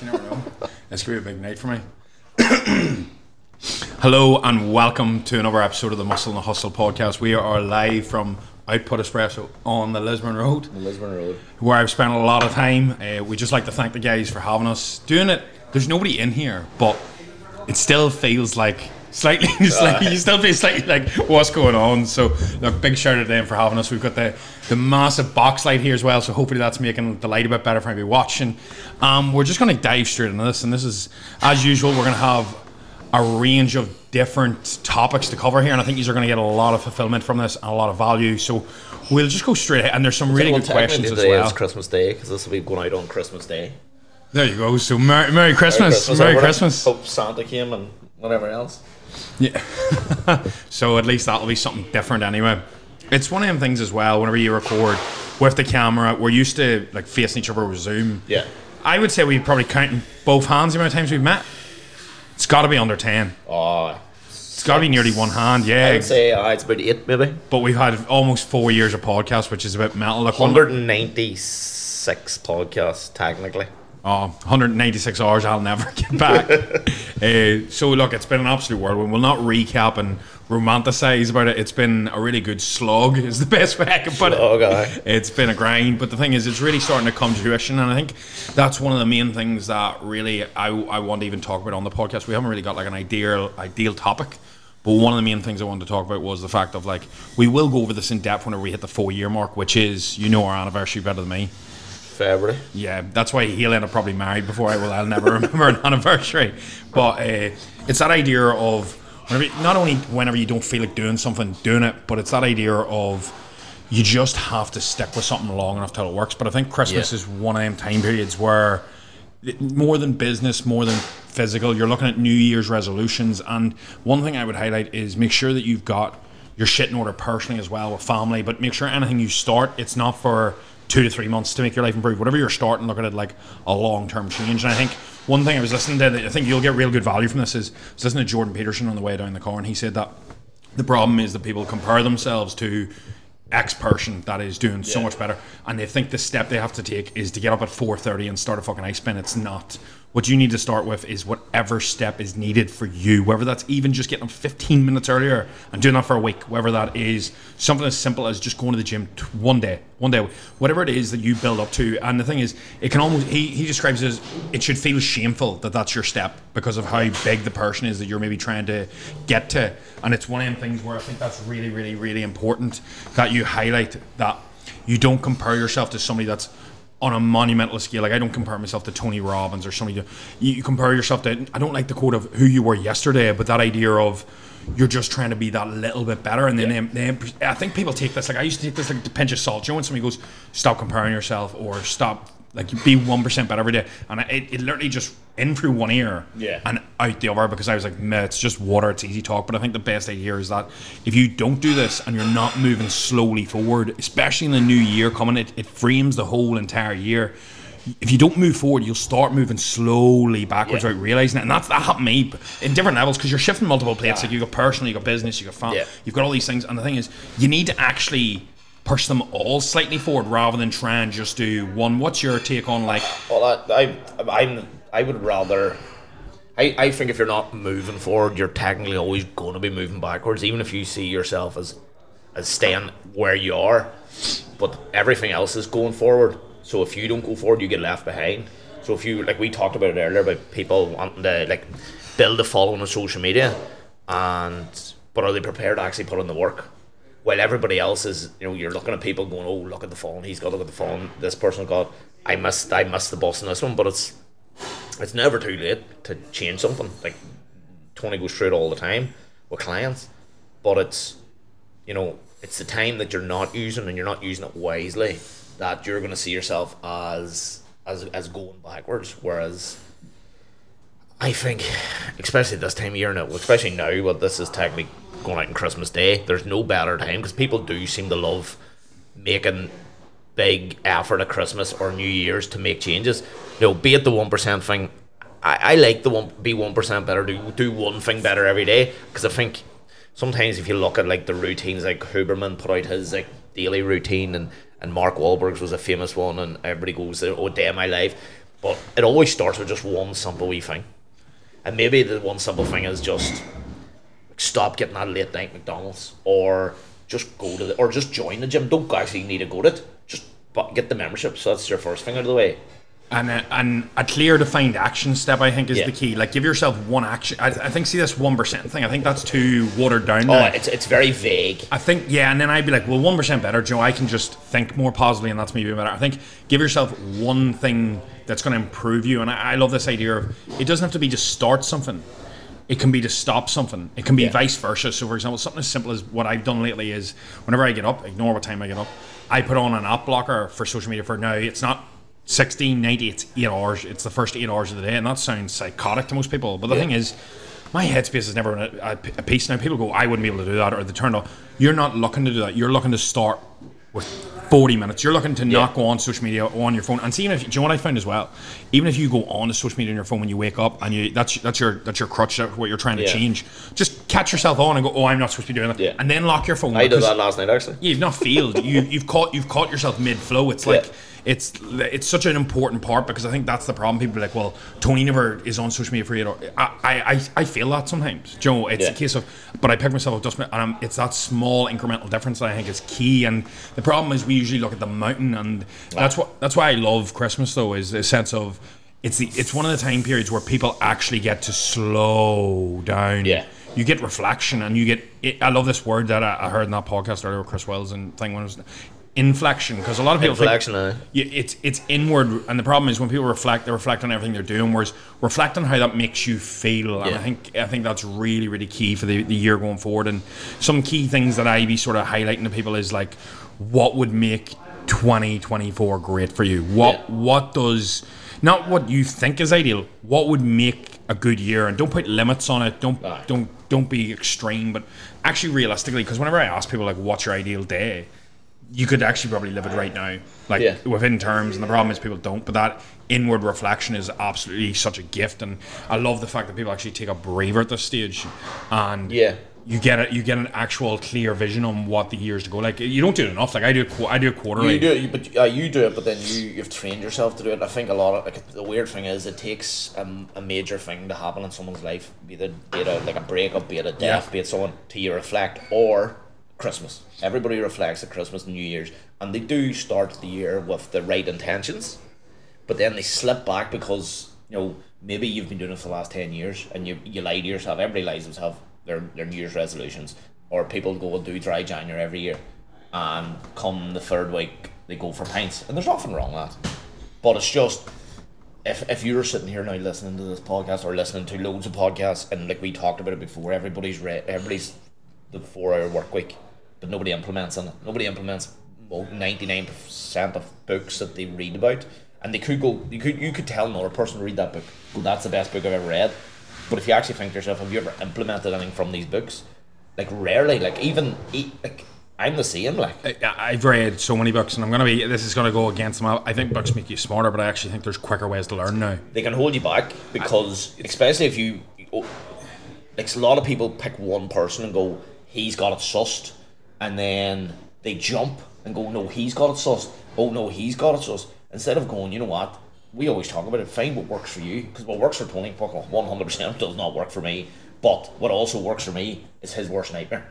You never know. This could be a big night for me. Hello and welcome to another episode of the Muscle and the Hustle podcast. We are live from Output Espresso on the Lisburn Road, Lisburn Road. where I've spent a lot of time. Uh, we just like to thank the guys for having us doing it. There's nobody in here, but it still feels like slightly, slightly you still feel slightly like what's going on. So, look, big shout out to them for having us. We've got the the massive box light here as well, so hopefully that's making the light a bit better for anybody watching. Um, we're just going to dive straight into this, and this is as usual. We're going to have a range of different topics to cover here, and I think these are going to get a lot of fulfillment from this and a lot of value. So we'll just go straight ahead, and there's some really Well, good questions as well. is Christmas Day because this will be going out on Christmas Day. There you go. So Merry, Merry Christmas, Merry everyone. Christmas. Hope Santa came and whatever else. Yeah. so at least that'll be something different anyway. It's one of them things as well. Whenever you record with the camera, we're used to like facing each other with Zoom. Yeah. I would say we probably counting both hands the amount of times we've met. It's got to be under ten. Oh, It's got to be nearly one hand. Yeah. I would say uh, it's about eight, maybe. But we've had almost four years of podcast, which is about mental. Like one, 196 podcasts, technically. Oh, 196 hours I'll never get back. uh, so look, it's been an absolute whirlwind. We'll not recap and romanticize about it. It's been a really good slog, is the best way I can put Slog, it. aye. It's been a grind, but the thing is, it's really starting to come to fruition, and I think that's one of the main things that really I, I want to even talk about on the podcast. We haven't really got like an ideal ideal topic. But one of the main things I wanted to talk about was the fact of like we will go over this in depth whenever we hit the four year mark, which is you know our anniversary better than me. February. Yeah, that's why he'll end up probably married before I will. I'll never remember an anniversary. But uh, it's that idea of whenever, not only whenever you don't feel like doing something, doing it, but it's that idea of you just have to stick with something long enough till it works. But I think Christmas Yeah. is one of them time periods where more than business, more than physical, you're looking at New Year's resolutions. And one thing I would highlight is make sure that you've got your shit in order personally as well with family. But make sure anything you start, it's not for two to three months to make your life improve. Whatever you're starting, look at it like a long term change. And I think one thing I was listening to, that I think you'll get real good value from this, is I was listening to Jordan Peterson on the way down the car, and he said that the problem is that people compare themselves to X person that is doing so much better, and they think the step they have to take is to get up at four thirty and start a fucking ice spin. It's not. What you need to start with is whatever step is needed for you, whether that's even just getting up 15 minutes earlier and doing that for a week, whether that is something as simple as just going to the gym one day, one day, whatever it is that you build up to. And the thing is, it can almost, he, he describes it as it should feel shameful that that's your step because of how big the person is that you're maybe trying to get to. And it's one of them things where I think that's really, really, really important that you highlight that you don't compare yourself to somebody that's on a monumental scale. Like I don't compare myself to Tony Robbins or somebody. You, you compare yourself to. I don't like the quote of who you were yesterday, but that idea of you're just trying to be that little bit better. And then they, they, I think people take this like I used to take this like a pinch of salt. You know when somebody goes, "Stop comparing yourself" or "Stop." Like you'd be one percent better every day, and it, it literally just in through one ear Yeah. and out the other because I was like, meh, it's just water, it's easy talk. But I think the best idea is that if you don't do this and you're not moving slowly forward, especially in the new year coming, it, it frames the whole entire year. If you don't move forward, you'll start moving slowly backwards Yeah. without realizing it. And that's that happened to me in different levels because you're shifting multiple plates. Like you got personal, you got business, you got family, Yeah. you've got all these things. And the thing is, you need to actually push them all slightly forward rather than try and just do one. What's your take on like Well, I, I, I'm, I would rather. I, I think if you're not moving forward, you're technically always going to be moving backwards, even if you see yourself as, as staying where you are. But everything else is going forward. So if you don't go forward, you get left behind. So if you like, we talked about it earlier about people wanting to like build a following on social media, and but are they prepared to actually put in the work? While everybody else is, you know, you're looking at people going, "Oh, look at the phone. He's got to look at the phone. This person got. I missed. I missed the bus in this one." But it's it's never too late to change something. Like Tony goes through it all the time with clients, but it's you know it's the time that you're not using and you're not using it wisely that you're going to see yourself as as as going backwards. Whereas I think, especially this time of year now, especially now, but this is technically going out on Christmas Day. There's no better time because people do seem to love making big effort at Christmas or New Year's to make changes. You know, be it the one percent thing. I, I like the one be one percent better. Do do one thing better every day because I think sometimes if you look at like the routines, like Huberman put out his like daily routine and and Mark Wahlberg's was a famous one, and everybody goes, "Oh, day of my life." But it always starts with just one simple wee thing. And maybe the one simple thing is just stop getting that late night McDonald's or just go to the or just join the gym. Don't actually need to go to it. Just get the membership. So that's your first thing out of the way. And a, and a clear defined action step, I think, is Yeah. the key. Like, give yourself one action. I, I think, see this one percent thing. I think that's too watered down. Oh, now. it's it's very vague. I think, yeah, and then I'd be like, well, one percent better, Joe. I can just think more positively, and that's maybe better. I think give yourself one thing that's going to improve you, and I, I love this idea of it doesn't have to be just start something. It can be to stop something. It can be Yeah. vice versa. So, for example, something as simple as what I've done lately is whenever I get up, ignore what time I get up, I put on an app blocker for social media for now. It's not 16, 90, it's eight hours. It's the first eight hours of the day, and that sounds psychotic to most people. But the Yeah. thing is, my headspace has never been a, a, a piece. Now people go, I wouldn't be able to do that, or they turn off. You're not looking to do that. You're looking to start with 40 minutes. You're looking to not go on social media or on your phone. And see, even if do you know what I found as well? Even if you go on to social media on your phone when you wake up and you that's that's your that's your crutch, that's what you're trying to Yeah. change. Just catch yourself on and go, oh, I'm not supposed to be doing that, Yeah. and then lock your phone. I did that last night actually. You've not failed. you you've caught you've caught yourself mid flow. It's Yeah. like it's it's such an important part because I think that's the problem. People are like, well, Tony never is on social media for eight hours. I I, I, feel that sometimes. Joe, it's Yeah. a case of, but I pick myself up just and I'm, it's that small incremental difference that I think is key. And the problem is we usually look at the mountain, and that's what that's why I love Christmas though is the sense of. It's the it's one of the time periods where people actually get to slow down Yeah. you get reflection and you get it, I love this word that I, I heard in that podcast earlier with Chris Wells and thing when was inflection because a lot of people inflection, think, yeah, it's it's inward and the problem is when people reflect they reflect on everything they're doing whereas reflect on how that makes you feel and Yeah. I think I think that's really really key for the, the year going forward and some key things that I be sort of highlighting to people is like what would make 2024 great for you? What Yeah. what does not what you think is ideal what would make a good year? And don't put limits on it don't don't don't be extreme but actually realistically because whenever i ask people like what's your ideal day you could actually probably live it right now like Yeah. within terms and the problem is people don't but that inward reflection is absolutely such a gift and i love the fact that people actually take a braver at this stage and Yeah. you get it you get an actual clear vision on what the years to go like you don't do it enough like i do i do it quarterly You do it, but uh, you do it, but then you you've trained yourself to do it. I think a lot of like the weird thing is it takes um, a major thing to happen in someone's life, be it be it a, like a breakup, be it a death, Yeah. be it someone to you reflect or Christmas. Everybody reflects at Christmas and New Year's, and they do start the year with the right intentions, but then they slip back because you know maybe you've been doing it for the last ten years and you you lie to yourself. Everybody lies to themselves their their New Year's resolutions, or people go and do dry January every year, and come the third week they go for pints, and there's nothing wrong with that, but it's just. If, if you're sitting here now listening to this podcast or listening to loads of podcasts and like we talked about it before, everybody's read everybody's the four hour work week, but nobody implements on it. Nobody implements ninety nine percent of books that they read about, and they could go. You could you could tell another person to read that book. Well, that's the best book I've ever read. But if you actually think to yourself, have you ever implemented anything from these books? Like rarely. Like even like I'm the same. Like I- I've read so many books, and I'm gonna be. This is gonna go against them. I think books make you smarter, but I actually think there's quicker ways to learn now. they can hold you back because especially if you oh, like a lot of people pick one person and go he's got it sussed and then they jump and go no he's got it sussed oh no he's got it sussed instead of going you know what? We always talk about it. Find what works for you. Because what works for Tony fucking 100% does not work for me. But what also works for me is his worst nightmare.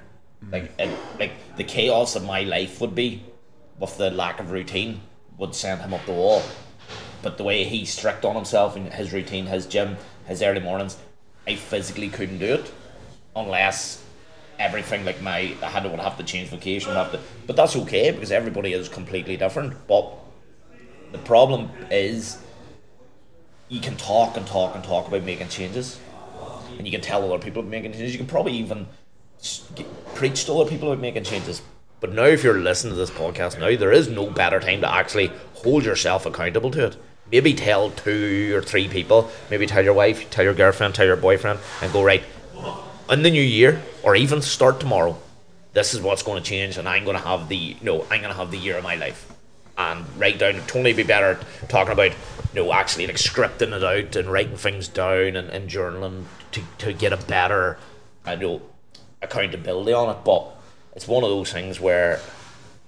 Mm. Like and, like the chaos of my life would be with the lack of routine would send him up the wall. But the way he's strict on himself and his routine, his gym, his early mornings, I physically couldn't do it unless everything like my I had to would have to change vacation, would have to, but that's okay because everybody is completely different. But the problem is you can talk and talk and talk about making changes, and you can tell other people about making changes. You can probably even preach to other people about making changes. But now, if you're listening to this podcast now, there is no better time to actually hold yourself accountable to it. Maybe tell two or three people. Maybe tell your wife, tell your girlfriend, tell your boyfriend, and go right in the new year, or even start tomorrow. This is what's going to change, and I'm going to have the you know I'm going to have the year of my life. And write down. Tony be better talking about you know actually like scripting it out and writing things down and, and journaling to, to get a better I know accountability on it. But it's one of those things where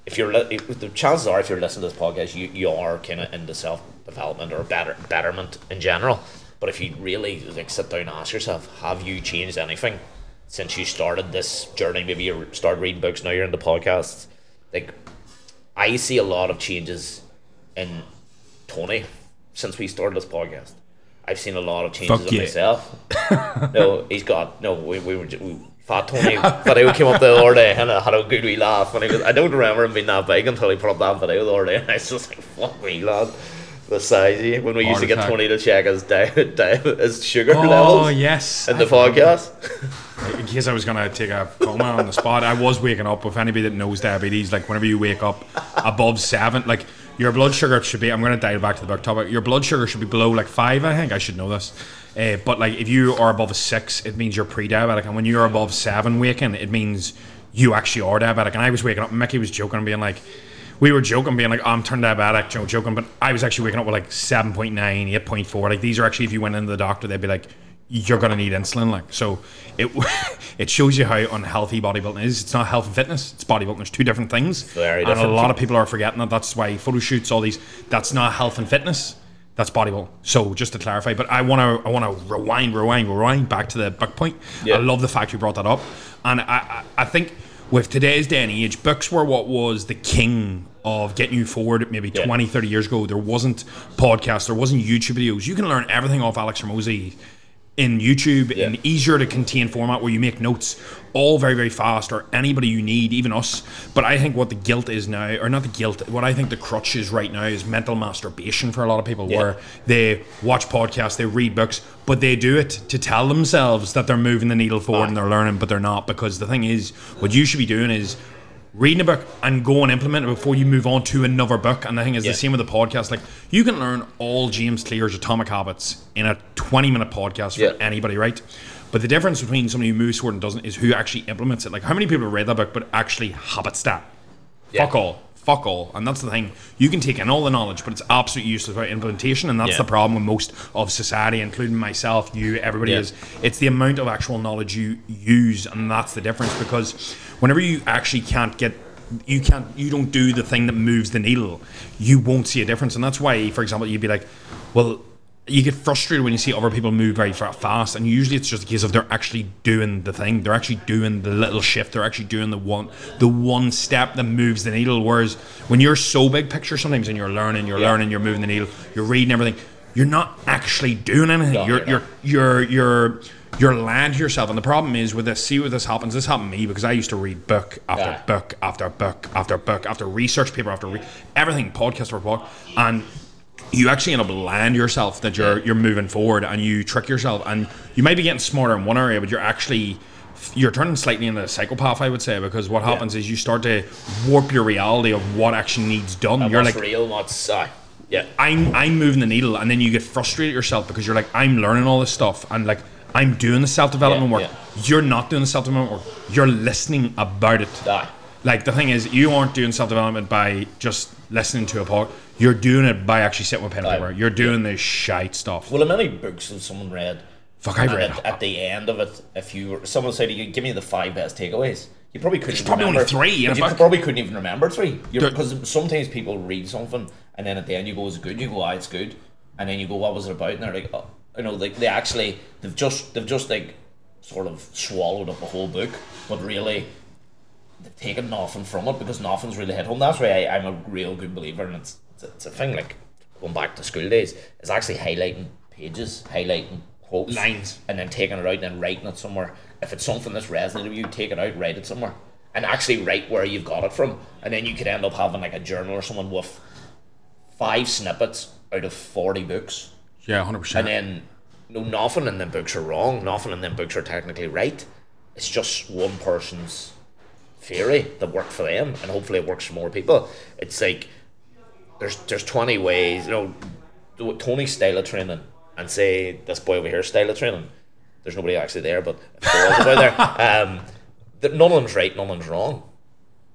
if you're the chances are if you're listening to this podcast, you, you are kind of into self development or better betterment in general. But if you really like sit down and ask yourself, have you changed anything since you started this journey? Maybe you started reading books, now you're into podcasts. Like, I see a lot of changes in Tony since we started this podcast. I've seen a lot of changes Fuck in yeah. myself. no, he's got no. We, we were we, fat Tony video came up the other day and I had a good wee laugh. And he was, I don't remember him being that big until he put up that video the other day. And I was just like, "Fuck me, lad." The size when we used to get attack. Tony to check his di- di- his sugar Oh levels Oh yes. in the I podcast. In case I was gonna take a coma on the spot, I was waking up. With anybody that knows diabetes, like whenever you wake up above seven, like your blood sugar should be. I'm gonna dial back to the book topic. Your blood sugar should be below like five. I think I should know this. Uh, but like if you are above a six, it means you're pre-diabetic, and when you're above seven waking, it means you actually are diabetic. And I was waking up, and Micky was joking and being like. We were joking, being like, oh, I'm turned diabetic, you know, joking, but I was actually waking up with like 7.9, 8.4. Like, these are actually, if you went into the doctor, they'd be like, you're gonna need insulin. Like so, it it shows you how unhealthy bodybuilding is. It's not health and fitness. It's bodybuilding. There's two different things. Very and a lot of people are forgetting that. That's why photo shoots, all these. That's not health and fitness. That's bodybuilding. So just to clarify, but I want to I want to rewind, rewind, rewind back to the book point. Yeah. I love the fact you brought that up, and I I, I think with today's day and age, books were what was the king of getting you forward maybe Yeah. 20, 30 years ago. There wasn't podcasts, there wasn't YouTube videos. You can learn everything off Alex Hormozi in YouTube in easier to contain format where you make notes all very very fast or anybody you need even us but i think what the guilt is now or not the guilt what i think the crutch is right now is mental masturbation for a lot of people Yeah. where they watch podcasts they read books but they do it to tell themselves that they're moving the needle forward and they're learning but they're not because the thing is what you should be doing is reading a book and go and implement it before you move on to another book. And the thing is Yeah. the same with the podcast. Like you can learn all James Clear's Atomic Habits in a 20 minute podcast for Yeah. anybody, right? But the difference between somebody who moves forward and doesn't is who actually implements it. Like how many people have read that book but actually habits that? Yeah. Fuck all. Fuck all. And that's the thing. You can take in all the knowledge, but it's absolutely useless without implementation. And that's the problem with most of society, including myself, you, everybody is. It's the amount of actual knowledge you use, and that's the difference. Because whenever you actually can't get you can't you don't do the thing that moves the needle, you won't see a difference. And that's why, for example, you'd be like, well, you get frustrated when you see other people move very fast, and usually it's just a case of they're actually doing the thing. They're actually doing the little shift. They're actually doing the one, the one step that moves the needle. Whereas when you're so big picture, sometimes and you're learning, you're Yeah. learning, you're moving the needle, you're reading everything. You're not actually doing anything. No, you're you're you're you're you're you're lying to yourself. And the problem is with this. See what this happens. This happened to me because I used to read book after Yeah. book after book after book after research paper after re- everything podcast after book and you actually end up lying to yourself that you're you're moving forward and you trick yourself and you might be getting smarter in one area but you're actually you're turning slightly into a psychopath I would say because what happens is you start to warp your reality of what actually needs done you're like real, what's uh, yeah. I'm I'm moving the needle, and then you get frustrated yourself because you're like I'm learning all this stuff, and like I'm doing the self development Yeah, work. You're not doing the self development work. You're listening about it. Like the thing is, you aren't doing self development by just listening to a podcast. You're doing it by actually sitting with pen and paper. You're doing the shite stuff. Well, how many books has someone read? Fuck, I've read. At, at the end of it, if you were, someone said to you, "Give me the five best takeaways," you probably couldn't. There's probably only three You book. probably couldn't even remember three. Because sometimes people read something and then at the end you go, "Is it good?" You go, "Ah, it's good," and then you go, "What was it about?" And they're like, oh, you know, like they actually they've just they've just like sort of swallowed up the whole book, but really they've taken nothing from it because nothing's really hit home. That's why I, I'm a real good believer, and it's it's a, it's a thing like going back to school days. It's actually highlighting pages, highlighting quotes, Lines. and then taking it out and then writing it somewhere. If it's something that's resonated with you, take it out, write it somewhere, and actually write where you've got it from, and then you could end up having like a journal or someone with five snippets out of forty books Yeah, hundred percent. and then no nothing in them books are wrong. Nothing in them books are technically right. It's just one person's theory that worked for them and hopefully it works for more people. It's like there's there's 20 ways you know do Tony's style of training and say this boy over here style of training. There's nobody actually there but there was a boy there um, none of them's right none of them's wrong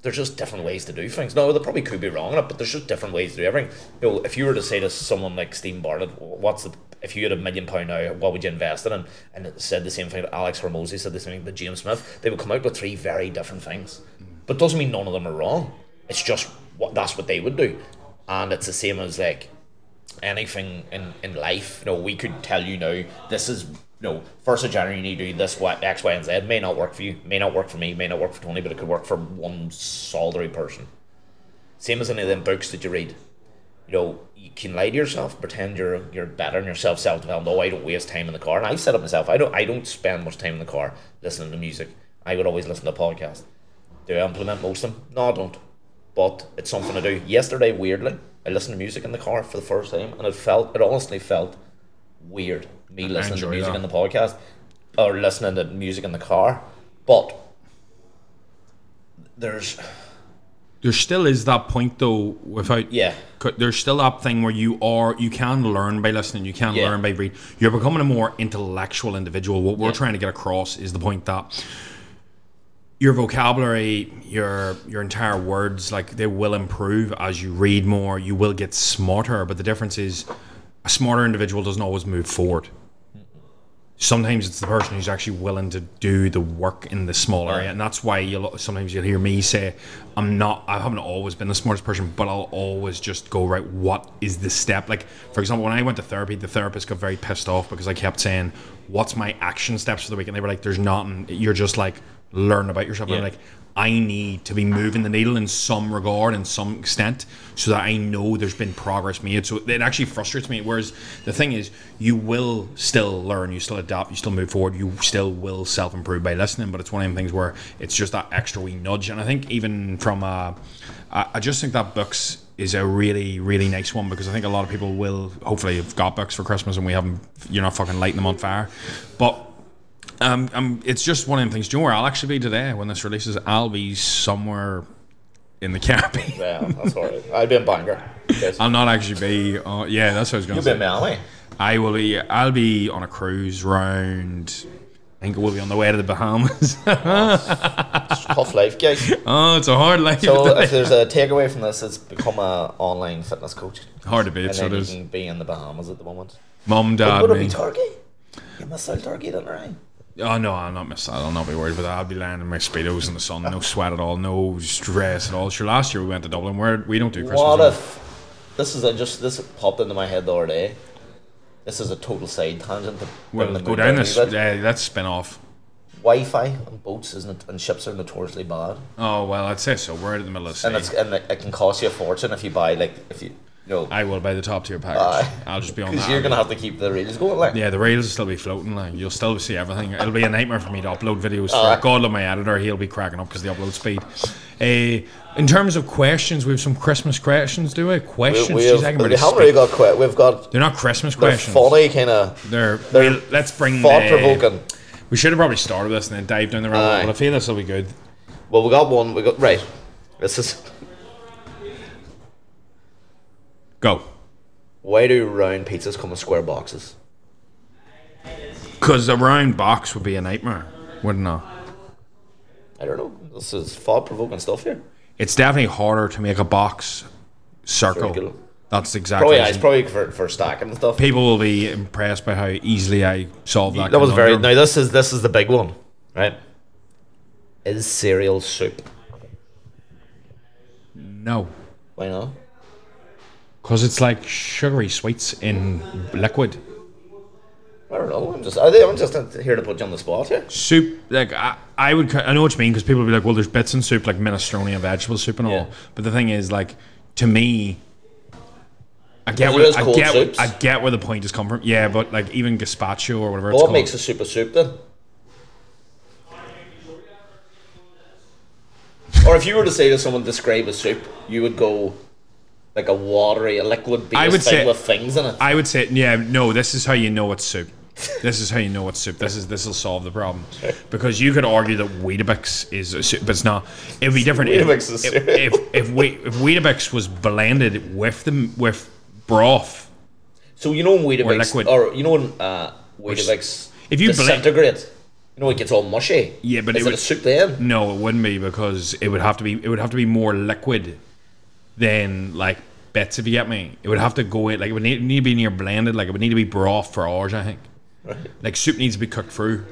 there's just different ways to do things. No, they probably could be wrong in it, but there's just different ways to do everything. You know, if you were to say to someone like Steve Bartlett, what's the if you had a million pound now, what would you invest it in? And it said the same thing. that Alex Hormozi said the same thing to James Smith. They would come out with three very different things, mm. but doesn't mean none of them are wrong. It's just what that's what they would do, and it's the same as like anything in, in life. You know, we could tell you now this is you know first of January you need to do this what X, Y, and Z. May not work for you, may not work for me, may not work for Tony, but it could work for one solitary person. Same as any of them books that you read. You know, you can lie to yourself, pretend you're you're better than yourself, self development. No, I don't waste time in the car. And I've said it myself. I don't I don't spend much time in the car listening to music. I would always listen to podcasts. Do I implement most of them? No, I don't. But it's something to do. Yesterday, weirdly, I listened to music in the car for the first time, and it felt it honestly felt weird me listening to music that. in the podcast or listening to music in the car. But there's There still is that point though, without yeah. There's still that thing where you are you can learn by listening you can Yeah. learn by reading you're becoming a more intellectual individual what we're Yeah. trying to get across is the point that your vocabulary your your entire words like they will improve as you read more you will get smarter but the difference is a smarter individual doesn't always move forward. Sometimes it's the person who's actually willing to do the work in the small area and that's why you'll sometimes you'll hear me say i'm not i haven't always been the smartest person but i'll always just go right what is the step? Like for example when i went to therapy the therapist got very pissed off because i kept saying what's my action steps for the week? And they were like there's nothing. You're just like learn about yourself and i'm like I need to be moving the needle in some regard, in some extent, so that I know there's been progress made. So it actually frustrates me. Whereas the thing is, you will still learn, you still adapt, you still move forward, you still will self improve by listening. But it's one of them things where it's just that extra wee nudge. And I think even from, uh, I I just think that books is a really really nice one because I think a lot of people will hopefully have got books for Christmas and we haven't. You're not fucking lighting them on fire, but. Um, um, it's just one of them things. Do you know where I'll actually be today when this releases? I'll be somewhere in the Caribbean. Yeah, that's alright. I've been Bangor. Yes. I'll not actually be. Uh, yeah, that's what I was going to say. Maui. I will be. I'll be on a cruise round. I think we'll be on the way to the Bahamas. it's Tough life, guys. oh, it's a hard life. So if there's a takeaway from this, it's become a online fitness coach. hard to beat. And So then you there's can be in the Bahamas at the moment. mum, dad, Would it me. be Turkey? You must sell Turkey, didn't I? Oh no, I'll not miss that. I'll not be worried about that. I'll be lying in my speedos in the sun, no sweat at all, no stress at all. Sure, last year we went to Dublin. Where we don't do Christmas. What if this is a just this popped into my head the other day? This is a total side tangent. To Well, the go down this. Yeah, let's spin off. Wi-Fi on boats isn't and ships are notoriously bad, Oh well, I'd say so. We're in the middle of the and sea. it's and it, it can cost you a fortune if you buy like if you, know I will buy the top tier package. Aye. I'll just be on because that. you're gonna have to keep the reels going like. yeah, the rails will still be floating. Like you'll still see everything. It'll be a nightmare for me to upload videos. For God love my editor, he'll be cracking up because the upload speed. Uh, in terms of questions, we have some Christmas questions. Do we? Questions? we, Jeez, have, I we haven't really got. We've got They're not Christmas they're questions. funny kind of They're, They're we'll- let's bring thought provoking. We should have probably started this and then dived down the Aye. hole. I feel this will be good. Well, we got one. We got right. This is Go. why do round pizzas come in square boxes? Because a round box would be a nightmare, wouldn't it? I don't know. This is thought provoking stuff here. It's definitely harder to make a box circle. That's exactly. Probably, yeah, it's probably for, for stacking and stuff. People will be impressed by how easily I solved that. That was very. Now this is this is the big one, right? Is cereal soup? No, Why not? Because it's like sugary sweets in liquid. I don't know. I'm just. I think I'm just here to put you on the spot here. Soup, like I, I would, I know what you mean because people will be like, well, there's bits in soup like minestrone and vegetable soup and all. Yeah. But the thing is, like, to me, I get where I get soups. I get where the point is come from. Yeah, but like even gazpacho or whatever it's What called. makes a soup a soup then? Or if you were to say to someone describe a soup, you would go like a watery, a liquid I would thing say- with things in it. I would say, yeah, no. This is how you know it's soup. This is how you know it's soup. This is this will solve the problem because you could argue that Weetabix is a soup, but it's not. It would be different if if soup. if, if, we, if Weetabix was blended with the with broth. So you know when Weetabix, liquid. or you know when uh, Weetabix If you blend- disintegrate, you know it gets all mushy. Yeah, but is it it, would- a soup then? No, it wouldn't be because it would have to be it would have to be more liquid than like bits. If you get me, it would have to go in like it would need, need to be near blended. Like it would need to be broth for ours. I think. Like soup needs to be cooked through.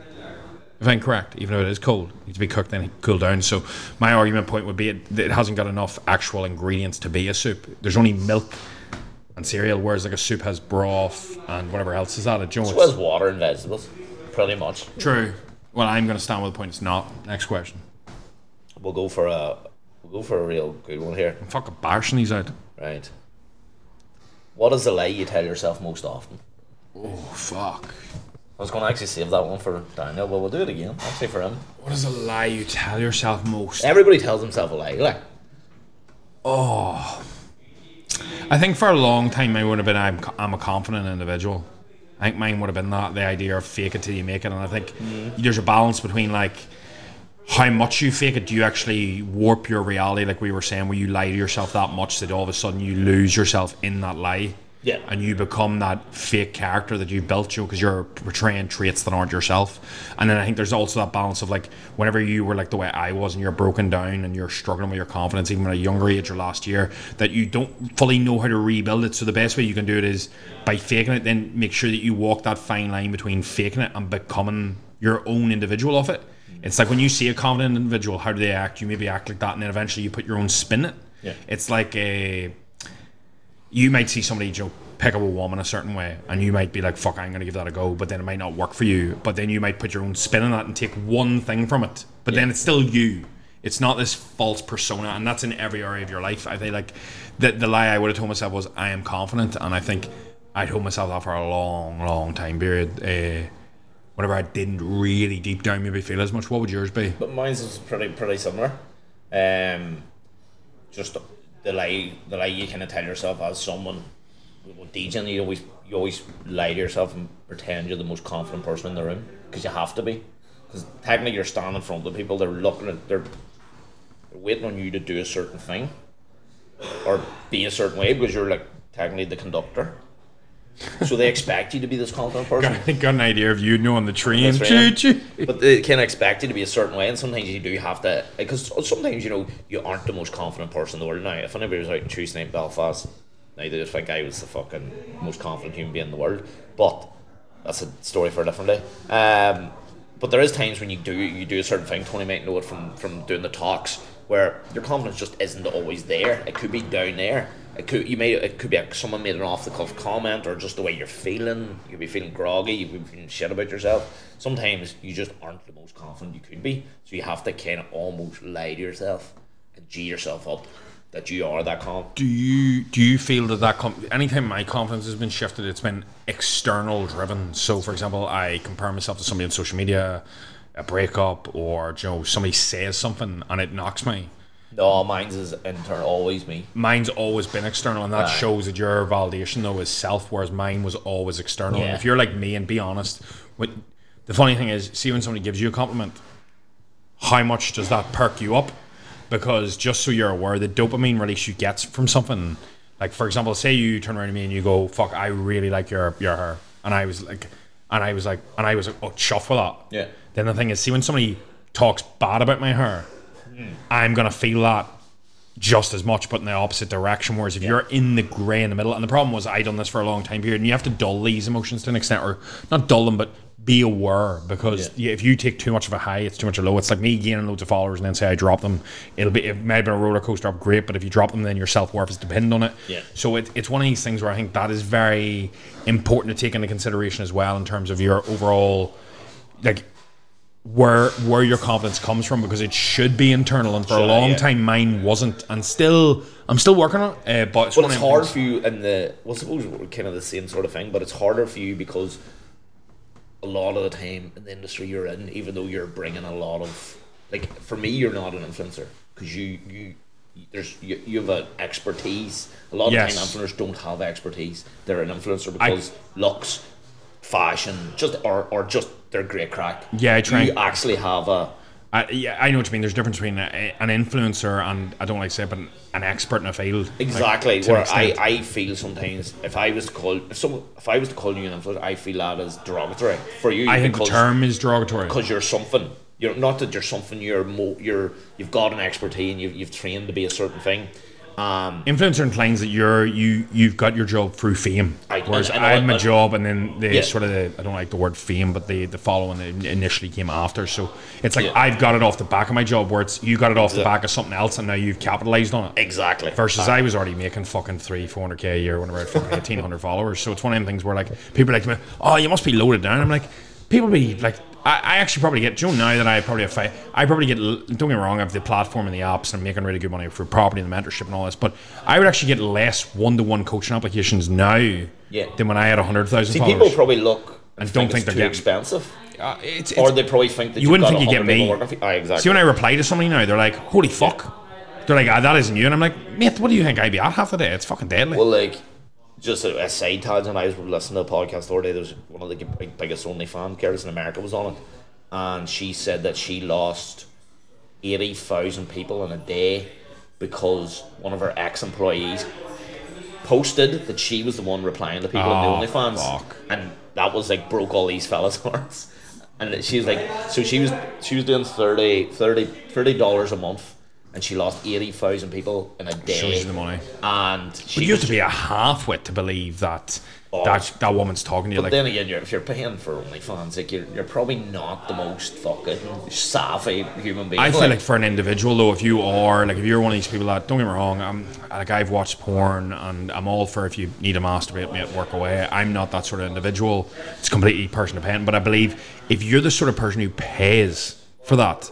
If I'm correct, even though it is cold, it needs to be cooked then cool down. So my argument point would be it, it hasn't got enough actual ingredients to be a soup. There's only milk and cereal, whereas like a soup has broth and whatever else is added. You know, As well as water and vegetables, pretty much. True. Well, I'm going to stand with the point. It's not. Next question. We'll go for a we'll go for a real good one here, I'm fucking bashing these out. right? What is the lie you tell yourself most often? Oh fuck. I was going to actually save that one for Daniel, but we'll do it again. Actually, for him, What is a lie you tell yourself most? everybody tells themselves a lie. Like, oh, I think for a long time I would have been I'm, I'm a confident individual. I think mine would have been that the idea of fake it till you make it, and I think mm-hmm. there's a balance between like how much you fake it. Do you actually warp your reality, like we were saying, where you lie to yourself that much that all of a sudden you lose yourself in that lie? Yeah. And you become that fake character that you've built, you because you're portraying traits that aren't yourself. And then I think there's also that balance of like whenever you were like the way I was and you're broken down and you're struggling with your confidence, even at a younger age or last year, that you don't fully know how to rebuild it. So the best way you can do it is by faking it, then make sure that you walk that fine line between faking it and becoming your own individual of it. It's like when you see a confident individual, how do they act? You maybe act like that, and then eventually you put your own spin it. Yeah. It's like a you might see somebody you know, pick up a woman a certain way and you might be like fuck I'm gonna give that a go but then it might not work for you but then you might put your own spin on that and take one thing from it but then it's still you it's not this false persona and that's in every area of your life I think like the, the lie I would have told myself was I am confident and I think I told myself that for a long long time period uh, whenever I didn't really deep down maybe feel as much what would yours be but mine's is pretty pretty similar. Um, just the lie, the lie you kind of tell yourself as someone with DJing, you always you always lie to yourself and pretend you're the most confident person in the room because you have to be. Because technically you're standing in front of people, they're looking at they're, they're waiting on you to do a certain thing or be a certain way because you're like technically the conductor. So they expect you to be this confident person. I think got an idea of you knowing the train That's choo choo but they can expect you to be a certain way, and sometimes you do have to. Because sometimes you know you aren't the most confident person in the world. Now, if anybody was out in Tuesday night in Belfast, now they just think I was the fucking most confident human being in the world. But that's a story for a different day. Um, but there is times when you do you do a certain thing. Tony might know it from from doing the talks where your confidence just isn't always there. It could be down there. It could you may it could be like someone made an off the cuff comment or just the way you're feeling. You could be feeling groggy. You could be feeling shit about yourself. Sometimes you just aren't the most confident you could be. So you have to kind of almost lie to yourself and g yourself up that you are that confident. do you do you feel that that com- anytime my confidence has been shifted it's been external driven so for example i compare myself to somebody on social media a breakup or you know somebody says something and it knocks me No, mine's is internal. Always me. mine's always been external and that Aye. shows that your validation though is self whereas mine was always external and Yeah. if you're like me and be honest with the funny thing is see when somebody gives you a compliment how much does that perk you up because just so you're aware the dopamine release you get from something like for example say you turn around to me and you go fuck i really like your your hair and i was like and i was like and i was like oh chuff with that Yeah. then the thing is see when somebody talks bad about my hair Mm. i'm gonna feel that just as much, but in the opposite direction. Whereas if you're in the grey in the middle, and the problem was I done this for a long time period, and you have to dull these emotions to an extent, or not dull them, but be aware because Yeah. yeah, if you take too much of a high, it's too much of a low. It's like me gaining loads of followers and then say I drop them. It'll be it may have been a roller coaster up, great, but if you drop them, then your self worth is dependent on it. Yeah. So it, it's one of these things where I think that is very important to take into consideration as well in terms of your overall like where where your confidence comes from because it should be internal and for a long yeah. time mine wasn't and still I'm still working on it uh, but it's one it's hard things- for you in the well, I suppose we're kind of the same sort of thing, but it's harder for you because a lot of the time in the industry you're in, even though you're bringing a lot of like for me, you're not an influencer because you you. There's you, you have an expertise. A lot of Yes. time influencers don't have expertise. They're an influencer because looks, fashion, just or, or just they're great crack. Yeah, I try You actually have a I, yeah, I know what you mean. There's a difference between a, an influencer and I don't like to say, but an expert in a field. Exactly. an where I. I feel sometimes if I was to call if someone if I was to call you an influencer, I feel that as derogatory for you. I think the term is derogatory. because you're something. You're not that you're something. You're mo- you're you've got an expertise and you've, you've trained to be a certain thing, Um, Influencer implies that you're you you've got your job through fame, I- whereas I- I I, had my job and then the Yeah. sort of the I don't like the word fame, but the the following that initially came after. So it's like Yeah. I've got it off the back of my job, where it's you got it off the back of something else, and now you've capitalized on it. exactly. Versus I was already making fucking three, four hundred k a year when I had fucking eighteen hundred followers. So it's one of them things where like people are like, oh, you must be loaded down. I'm like, people be like, I, I actually probably get. Do you know now that I probably have five, I probably get. Don't get me wrong, I have the platform and the apps, and I'm making really good money for property and the mentorship and all this. But I would actually get less one to one coaching applications now Yeah. than when I had hundred thousand See, followers. people probably look And and don't think, think it's they're too getting- expensive, Uh, it's, or they probably think that you wouldn't think you get me. working for you. Aye, exactly. See, when I reply to somebody now, they're like, "Holy fuck!" They're like, ah, "That isn't you," and I'm like, "Mate, what do you think I'd be at half the day? It's fucking deadly." Well, like, just a, a side tangent, I was listening to a podcast the other day. There was one of the big- biggest OnlyFans girls in America was on it, and she said that she lost eighty thousand people in a day because one of her ex-employees posted that she was the one replying to people Oh, in the OnlyFans, fuck. and that was like broke all these fellas' hearts. And she was like, so she was she was doing 30 30 dollars a month, and she lost eighty thousand people in a day. Shows you the money. And she But you have to be a half-wit to believe that Oh. that that woman's talking to you. But Like, then again, you're, if you're paying for OnlyFans, like you're, you're probably not the most fucking savvy human being. I feel like for an individual though, if you are like if you're one of these people that don't get me wrong, I'm like I've watched porn and I'm all for if you need to masturbate, mate, work away. I'm not that sort of individual. It's completely person dependent. But I believe if you're the sort of person who pays for that,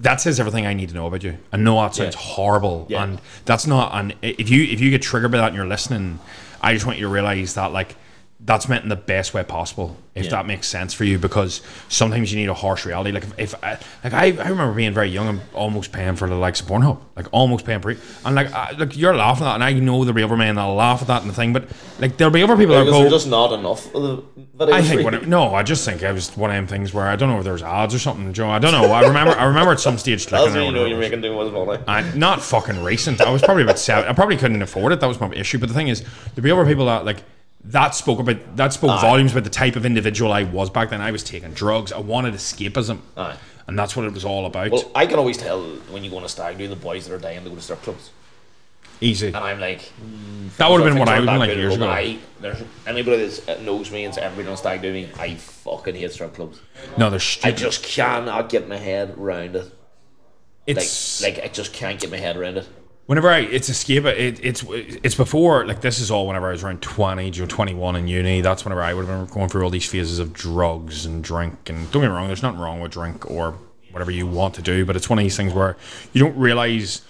that says everything I need to know about you. I know that sounds Yeah. horrible, Yeah. and that's not. And if you if you get triggered by that and you're listening, I just want you to realize that like that's meant in the best way possible. If Yeah. that makes sense for you, because sometimes you need a harsh reality. Like if, if I, like I, I remember being very young and almost paying for the likes of Pornhub, like almost paying for it. And like I, look, you're laughing at that, and I know there'll be other men that'll laugh at that and the thing, but like there'll be other people that because go. just not enough of the videos. I think it, no, I just think it was one of them things where I don't know if there was ads or something, Joe. I don't know. I remember I remember at some stage clicking That's when you know you're making too much money. I, not fucking recent. I was probably about seven. I probably couldn't afford it. That was my issue. But the thing is, there'll be other people that like that spoke about that spoke volumes about the type of individual I was back then. I was taking drugs. I wanted escapism, Aye. and that's what it was all about. Well, I can always tell when you go on a stag do the boys that are dying to go to strip clubs, Easy. and I'm like, mm, That would have been what I would have been like years ago. I, there's anybody that uh, knows me and's ever been on stag do me, I fucking hate strip clubs. No, they're stupid. I just cannot get my head around it. Like, it's like I just can't get my head around it. Whenever I it's escape. It, it's it's before like this is all whenever I was around twenty, you know, twenty one in uni. That's whenever I would have been going through all these phases of drugs and drink. And don't get me wrong, there's nothing wrong with drink or whatever you want to do, but it's one of these things where you don't realize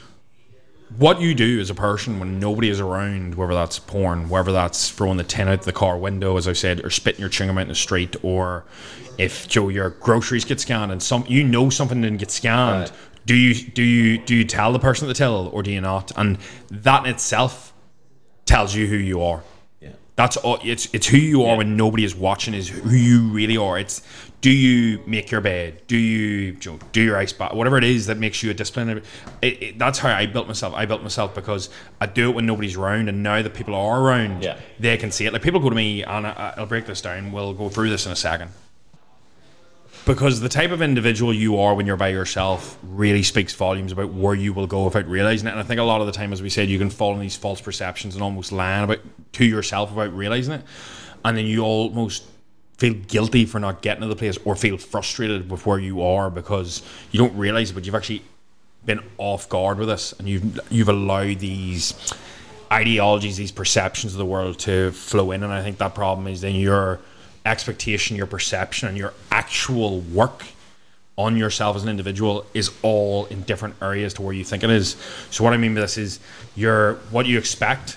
what you do as a person when nobody is around, whether that's porn, whether that's throwing the tin out the car window, as I said, or spitting your chewing gum out in the street, or if Joe your groceries get scanned and some you know something didn't get scanned, Right. Do you do you do you tell the person at the till or do you not? And that in itself tells you who you are. Yeah. That's all. It's it's who you are when nobody is watching. Is who you really are. It's do you make your bed? Do you, do your ice bath? Whatever it is that makes you a disciplined. It, it, that's how I built myself. I built myself because I do it when nobody's around, and now that people are around, Yeah. they can see it. Like people go to me, and I, uh, I'll break this down. We'll go through this in a second. Because the type of individual you are when you're by yourself really speaks volumes about where you will go without realizing it. And I think a lot of the time, as we said, you can fall in these false perceptions and almost lie about to yourself without realizing it, and then you almost feel guilty for not getting to the place or feel frustrated with where you are because you don't realize it, but you've actually been off guard with this, and you've you've allowed these ideologies, these perceptions of the world to flow in. And I think that problem is then your expectation, your perception, and your actual work on yourself as an individual is all in different areas to where you think it is. So what I mean by this is your what you expect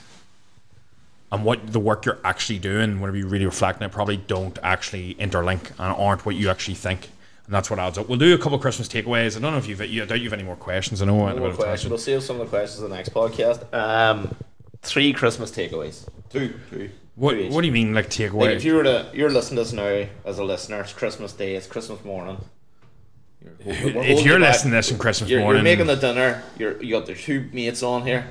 and what the work you're actually doing, whenever you really reflect on it, probably don't actually interlink and aren't what you actually think. And that's what adds up. We'll do a couple of Christmas takeaways. I don't know if you've, you, I doubt you've any more questions. I know I went a bit More of questions. We'll save some of the questions in the next podcast. Um, three Christmas takeaways. Two. Two. What, what do you mean, like Like takeaway? if you were to, you're listening to this now as a listener. It's Christmas Day. It's Christmas morning. You're, if you're you listening to this on Christmas you're, morning, you're making the dinner. You're you got the two mates on here.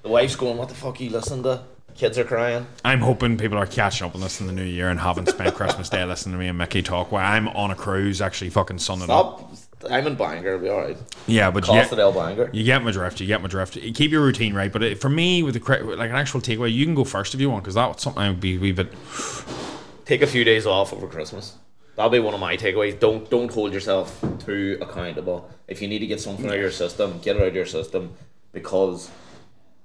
The wife's going, "What the fuck are you listening to?" Kids are crying. I'm hoping people are catching up on this in the new year and haven't spent Christmas Day listening to me and Micky talk. While I'm on a cruise, actually fucking sunning up. I'm in Bangor. It'll be all right. Yeah, but you get, Costa del Bangor. you get my drift. You get my drift. Keep your routine right. But it, for me, with the like an actual takeaway, you can go first if you want because that's something I would be a wee bit. Take a few days off over Christmas. That'll be one of my takeaways. Don't don't hold yourself too accountable. If you need to get something out of your system, get it out of your system because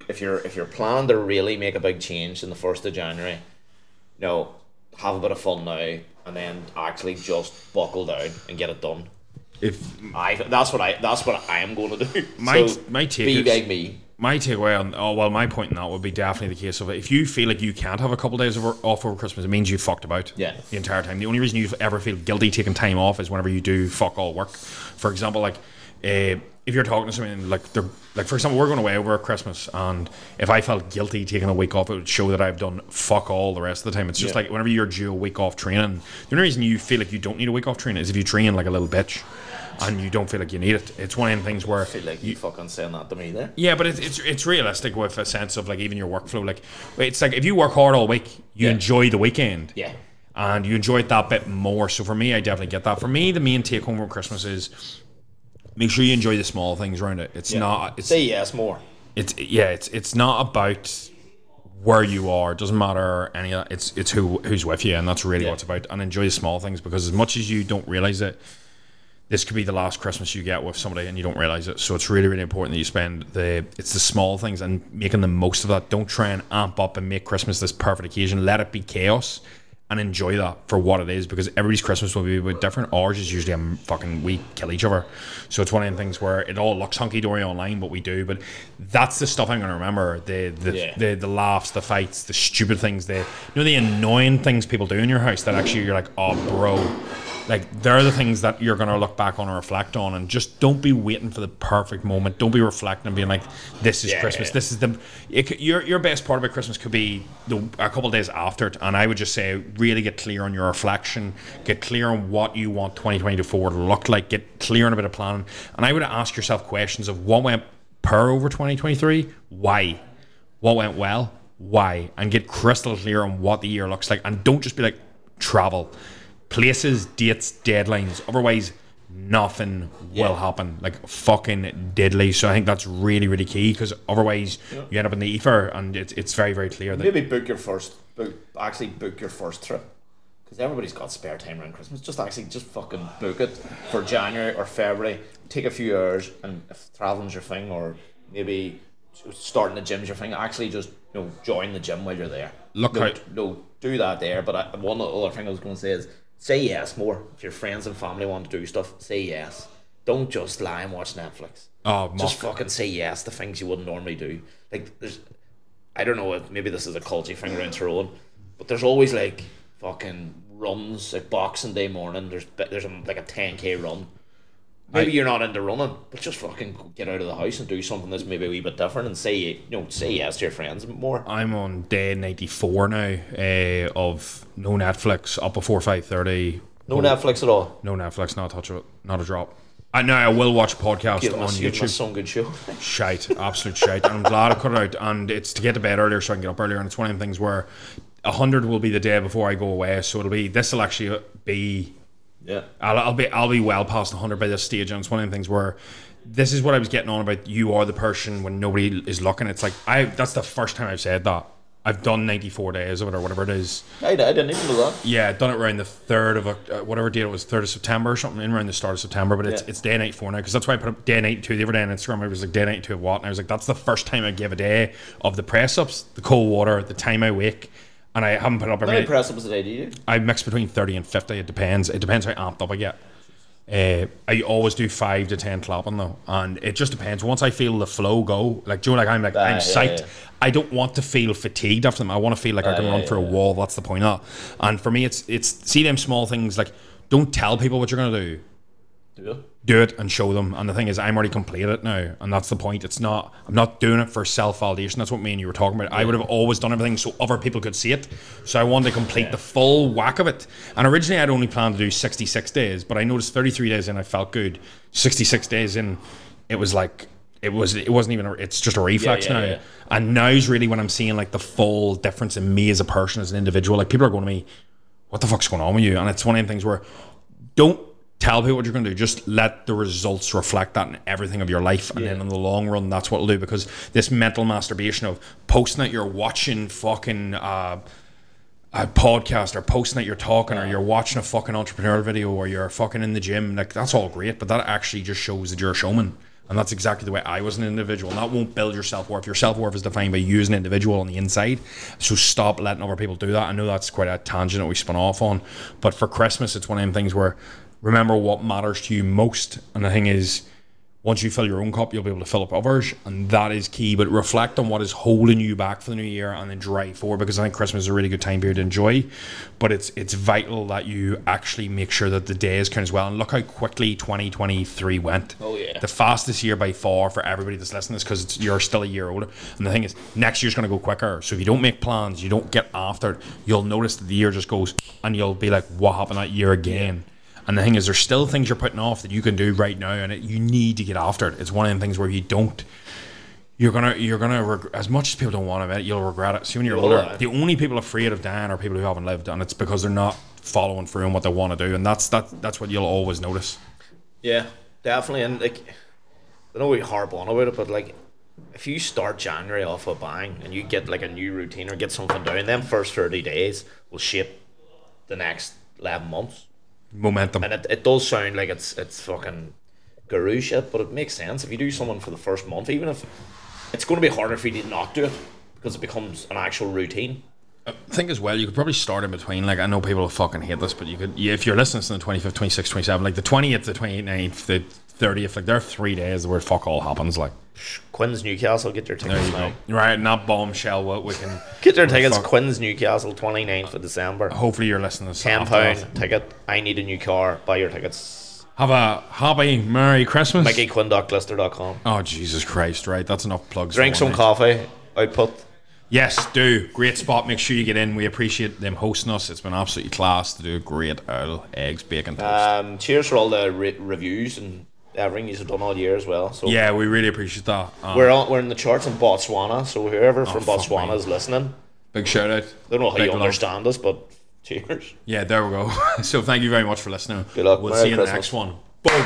if you're if you're planning to really make a big change in the first of January, you know, have a bit of fun now and then actually just buckle down and get it done. If I that's what I that's what I am going to do. My- so my take be like me. my takeaway on oh well, my point in that would be definitely the case of if you feel like you can't have a couple days of, off over Christmas, it means you fucked about. Yeah. The entire time. The only reason you ever feel guilty taking time off is whenever you do fuck all work. For example, like. Uh, if you're talking to someone like they're like for example we're going away over Christmas and if I felt guilty taking a week off it would show that I've done fuck all the rest of the time it's just Yeah. like whenever you're due a week off training the only reason you feel like you don't need a week off training is if you train like a little bitch and you don't feel like you need it it's one of the things where I feel like you fucking saying that to me there. yeah, but it's, it's it's realistic with a sense of like even your workflow. Like it's like if you work hard all week, you Yeah. enjoy the weekend. Yeah. And you enjoy it that bit more. So for me, I definitely get that. For me, the main take home from Christmas is make sure you enjoy the small things around it. It's not it's Say yes more. it's yeah, it's it's not about where you are. It doesn't matter any of that. It's it's who who's with you, and that's really Yeah. what it's about. And enjoy the small things because as much as you don't realize it, this could be the last Christmas you get with somebody, and you don't realize it. So it's really really important that you spend the it's the small things and making the most of that. Don't try and amp up and make Christmas this perfect occasion. Let it be chaos. And enjoy that for what it is because everybody's Christmas will be a bit different. Ours is usually a fucking we kill each other, so it's one of the things where it all looks hunky dory online, but we do. But that's the stuff I'm going to remember: the the, Yeah. the the laughs, the fights, the stupid things, the you know the annoying things people do in your house that actually you're like, oh, bro. Like they're the things that you're gonna look back on and reflect on, and just don't be waiting for the perfect moment. Don't be reflecting and being like, "This is Yeah, Christmas. yeah. This is the." It, your your best part about Christmas could be the a couple days after it, and I would just say really get clear on your reflection, get clear on what you want 2024 to look like, get clear on a bit of planning, and I would ask yourself questions of what went per over 2023, why, what went well, why, and get crystal clear on what the year looks like, and don't just be like travel, places, dates, deadlines. Otherwise, nothing will happen. Like fucking deadly. So I think that's really really key because otherwise you end up in the ether, and it's it's very very clear that Maybe book your first book. Actually, book your first trip because everybody's got spare time around Christmas. Just actually, just fucking book it for January or February. Take a few hours, and if traveling's your thing, or maybe starting the gym's your thing, actually just you know join the gym while you're there. Look no, how- no, do that there. But I, one other thing I was going to say is say yes more. If your friends and family want to do stuff, say yes. Don't just lie and watch Netflix. oh Just fucking say yes to things you wouldn't normally do. Like there's, I don't know maybe this is a culty thing around Tyrone, but there's always like fucking runs like Boxing Day morning. There's there's a, like a ten k run. Maybe I- you're not into running, but just fucking get out of the house and do something that's maybe a wee bit different and say you know say yes to your friends more. I'm on day 94 now uh, of no Netflix up before 5:30. No Netflix at all. No Netflix, not a touch of it, not a drop. I know I will watch podcast Give on us, YouTube. some good show. shite, absolute shite. And I'm glad I cut it out. And it's to get to bed earlier so I can get up earlier. And it's one of the things where hundred will be the day before I go away. So it'll be this will actually be yeah. I'll, I'll be I'll be well past 100 by this stage, and it's one of the things where this is what I was getting on about. You are the person when nobody is looking. It's like I that's the first time I've said that. I've done 94 days of it or whatever it is. I, I didn't even know that. Yeah, I've done it around the third of Oct- uh, whatever date it was, third of September or something, in around the start of September. But it's Yeah. it's day 94 now because that's why I put up day 92 the other day on Instagram. I was like day 92 of what, and I was like that's the first time I gave a day of the press ups, the cold water, the time I wake. And I haven't put it up How every many day. press ups a day do you? I mix between 30 and 50. It depends. It depends how amped up I get. Uh, I always do five to 10 clapping though. And it just depends. Once I feel the flow go, like, Joe, like I'm like, Ah, I'm psyched. yeah. I don't want to feel fatigued after them. I want to feel like I can yeah, run yeah, through a wall. That's the point of. And for me, it's, it's see them small things like, don't tell people what you're going to do Do you? Do it and show them. And the thing is, I'm already completed it now, and that's the point. It's not. I'm not doing it for self validation. That's what me and you were talking about. I would have always done everything so other people could see it. So I wanted to complete the full whack of it. And originally, I'd only planned to do 66 days, but I noticed 33 days in, I felt good. 66 days in, it was like. It was. It wasn't even. A, it's just a reflex yeah, now. yeah. And now's really when I'm seeing like the full difference in me as a person, as an individual. Like people are going to me, "What the fuck's going on with you?" And it's one of the things where don't tell people what you're going to do. Just let the results reflect that in everything of your life, and then in the long run, that's what it'll do. Because this mental masturbation of posting that you're watching fucking. Uh, a podcast or posting that you're talking or you're watching a fucking entrepreneurial video or you're fucking in the gym like that's all great but that actually just shows that you're a showman and that's exactly the way I was an individual and that won't build your self-worth your self-worth is defined by you as an individual on the inside so stop letting other people do that I know that's quite a tangent that we spun off on but for Christmas it's one of them things where remember what matters to you most and the thing is once you fill your own cup, you'll be able to fill up others, and that is key. But reflect on what is holding you back for the new year, and then drive forward because I think Christmas is a really good time period to enjoy. But it's it's vital that you actually make sure that the days count as well. And look how quickly 2023 went. Oh, yeah. the fastest year by far for everybody that's listening this because you're still a year older. And the thing is, next year's going to go quicker. So if you don't make plans, you don't get after it, you'll notice that the year just goes, and you'll be like, what happened that year again? And the thing is, there's still things you're putting off that you can do right now, and it, you need to get after it. It's one of the things where you don't. You're gonna, you're gonna, reg- as much as people don't want to admit it, you'll regret it. See, when you're older, the only people afraid of dying are people who haven't lived, and it's because they're not following through on what they want to do, and that's that. That's what you'll always notice. Yeah, definitely. And like, I know we harp on about it, but like, if you start January off a bang and you get like a new routine or get something down, them first thirty days will shape the next eleven months. Momentum. And it, it does sound like it's it's fucking guru shit, but it makes sense if you do someone for the first month, even if it's going to be harder for you to not do it because it becomes an actual routine. I think as well, you could probably start in between. Like, I know people will fucking hate this, but you could, yeah, if you're listening to the 25th, 26th, 27th, like the 20th, the 29th, the 30th, like there are three days where fuck all happens. Like, Quinn's Newcastle, get your tickets now. go. Right, not bombshell. What we can, Get your tickets. fuck. Quinn's Newcastle, 29th of December. hopefully you're listening to this Ten pound that. ticket. I need a new car. Buy your tickets. Have a happy Merry Christmas. MickeyQuinn.glister.com. Oh, Jesus Christ, right. That's enough plugs. Drink some night. coffee. Output. Yes, do. Great spot. Make sure you get in. We appreciate them hosting us. It's been absolutely class to do a great ale, eggs, bacon, toast. Um, cheers for all the re- reviews and everything you've done all year as well. So yeah, we really appreciate that. Um, we're on, we're in the charts in Botswana. So whoever from fuck Botswana is listening, big shout out. I don't know how Big you love. understand us, but cheers. Yeah, there we go. so thank you very much for listening. Good luck. We'll Merry see you in the next one. Boom.